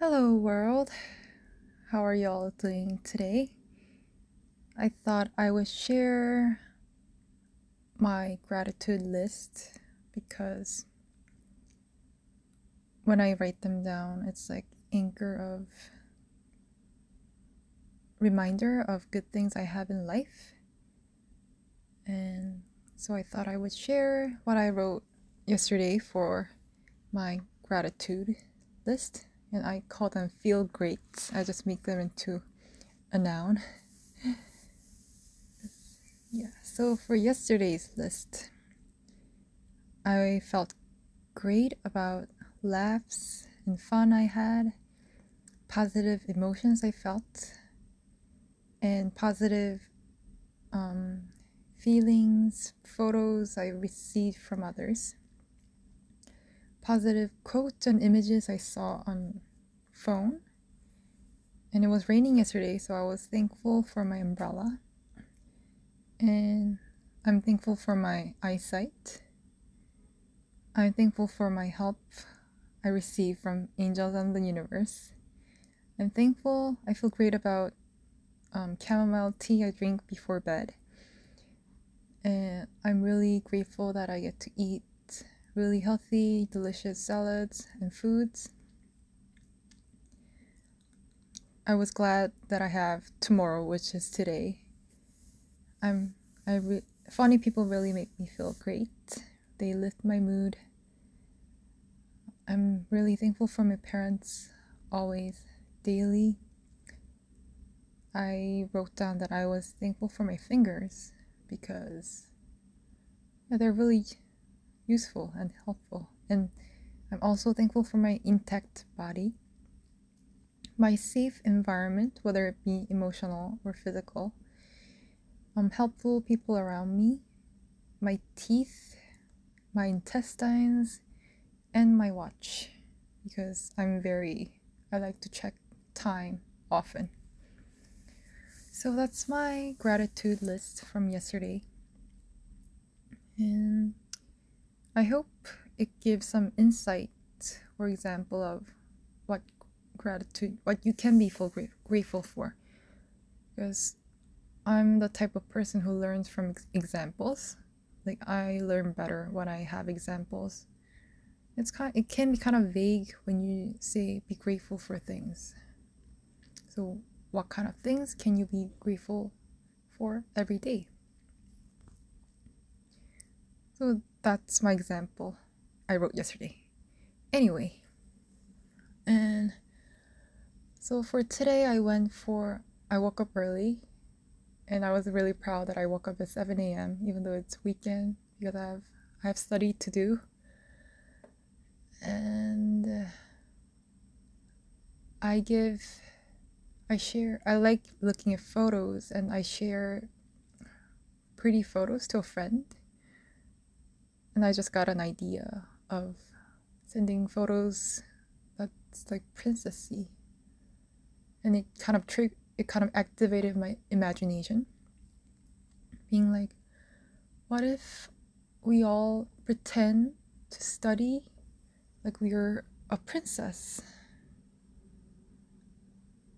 Hello, world. How are y'all doing today? I thought I would share my gratitude list because when I write them down, it's like anchor of reminder of good things I have in life. And so I thought I would share what I wrote yesterday for my gratitude list and I call them feel great. I just make them into a noun. yeah, so for yesterday's list, I felt great about laughs and fun I had, positive emotions I felt, and positive um, feelings, photos I received from others positive quotes and images I saw on phone. And it was raining yesterday, so I was thankful for my umbrella. And I'm thankful for my eyesight. I'm thankful for my help I receive from angels and the universe. I'm thankful, I feel great about um, chamomile tea I drink before bed. And I'm really grateful that I get to eat really healthy, delicious salads and foods. I was glad that I have tomorrow, which is today. I'm I re- funny people really make me feel great. They lift my mood. I'm really thankful for my parents always, daily. I wrote down that I was thankful for my fingers because yeah, they're really useful and helpful. And I'm also thankful for my intact body, my safe environment, whether it be emotional or physical, um, helpful people around me, my teeth, my intestines, and my watch, because I'm very, I like to check time often. So that's my gratitude list from yesterday. And I hope it gives some insight, for example, of what gratitude, what you can be full grateful for. Because I'm the type of person who learns from examples. Like I learn better when I have examples. It's kind it can be kind of vague when you say be grateful for things. So what kind of things can you be grateful for every day? So that's my example I wrote yesterday. Anyway, and so for today, I went for, I woke up early and I was really proud that I woke up at 7 a.m. even though it's weekend because I have I have study to do. And I give I share I like looking at photos and I share pretty photos to a friend and I just got an idea of sending photos that's like princessy, and it kind of tri- it kind of activated my imagination. Being like, what if we all pretend to study like we're a princess?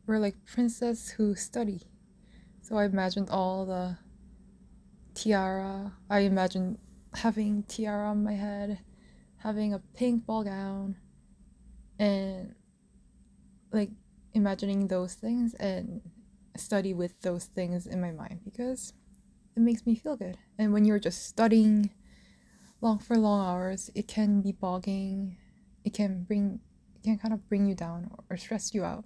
We're like princess who study. So I imagined all the tiara. I imagined having tiara on my head, having a pink ball gown, and like imagining those things and study with those things in my mind because it makes me feel good. And when you're just studying long for long hours, it can be bogging. It can bring it can kind of bring you down or, stress you out.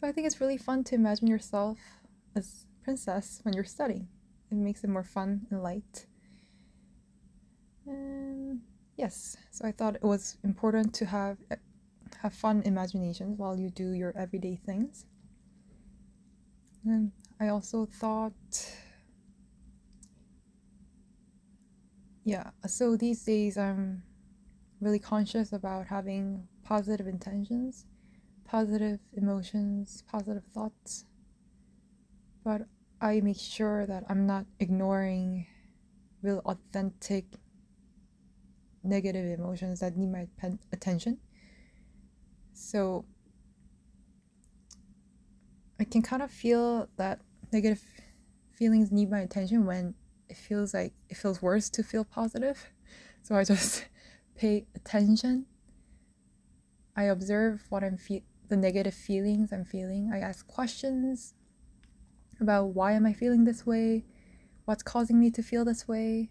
So I think it's really fun to imagine yourself as princess when you're studying. It makes it more fun and light. And yes, so I thought it was important to have have fun imaginations while you do your everyday things. And I also thought yeah, so these days I'm really conscious about having positive intentions, positive emotions, positive thoughts. But I make sure that I'm not ignoring real authentic negative emotions that need my attention. So I can kind of feel that negative feelings need my attention when it feels like it feels worse to feel positive. So I just pay attention. I observe what I'm fe- the negative feelings I'm feeling. I ask questions about why am I feeling this way? What's causing me to feel this way?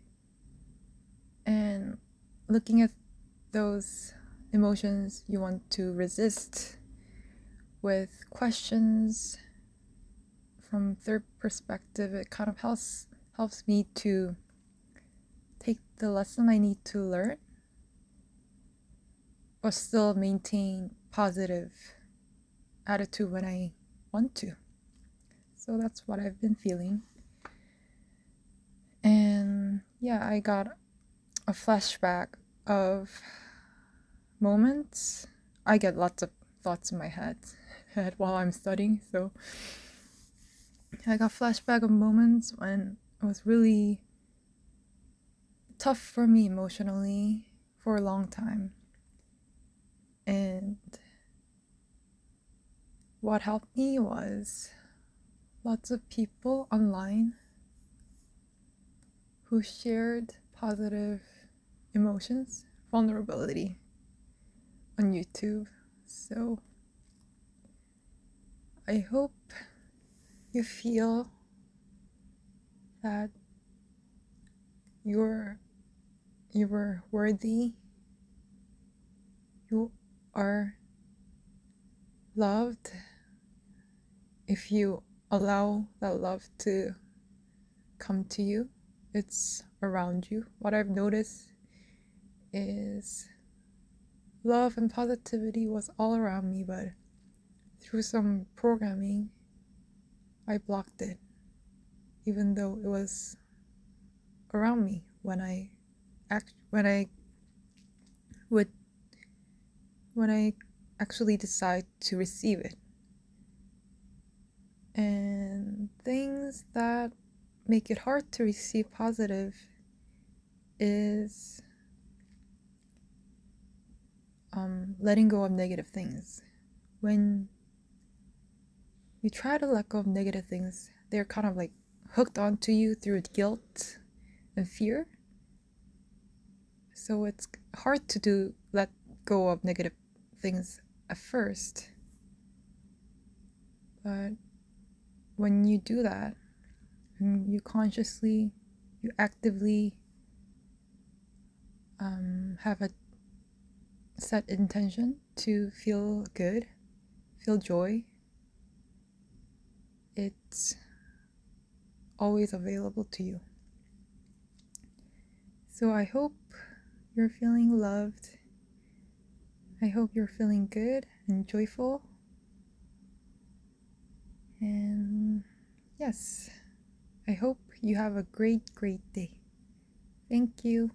And looking at those emotions you want to resist with questions from third perspective it kind of helps helps me to take the lesson I need to learn but still maintain positive attitude when I want to. So that's what I've been feeling. And yeah, I got a flashback of moments. I get lots of thoughts in my head, head while I'm studying, so I got flashback of moments when it was really tough for me emotionally for a long time. And what helped me was lots of people online who shared positive emotions, vulnerability on YouTube. So I hope you feel that you're you were worthy. You are loved. If you allow that love to come to you it's around you. What i've noticed is love and positivity was all around me but through some programming i blocked it even though it was around me when i act when i would when I actually decide to receive it. And things that make it hard to receive positive is um, letting go of negative things. When you try to let go of negative things, they're kind of like hooked onto you through guilt and fear. So it's hard to do let go of negative things at first. But when you do that, you consciously, you actively um, have a set intention to feel good, feel joy, it's always available to you. So I hope you're feeling loved I hope you're feeling good and joyful. And yes, I hope you have a great, great day. Thank you.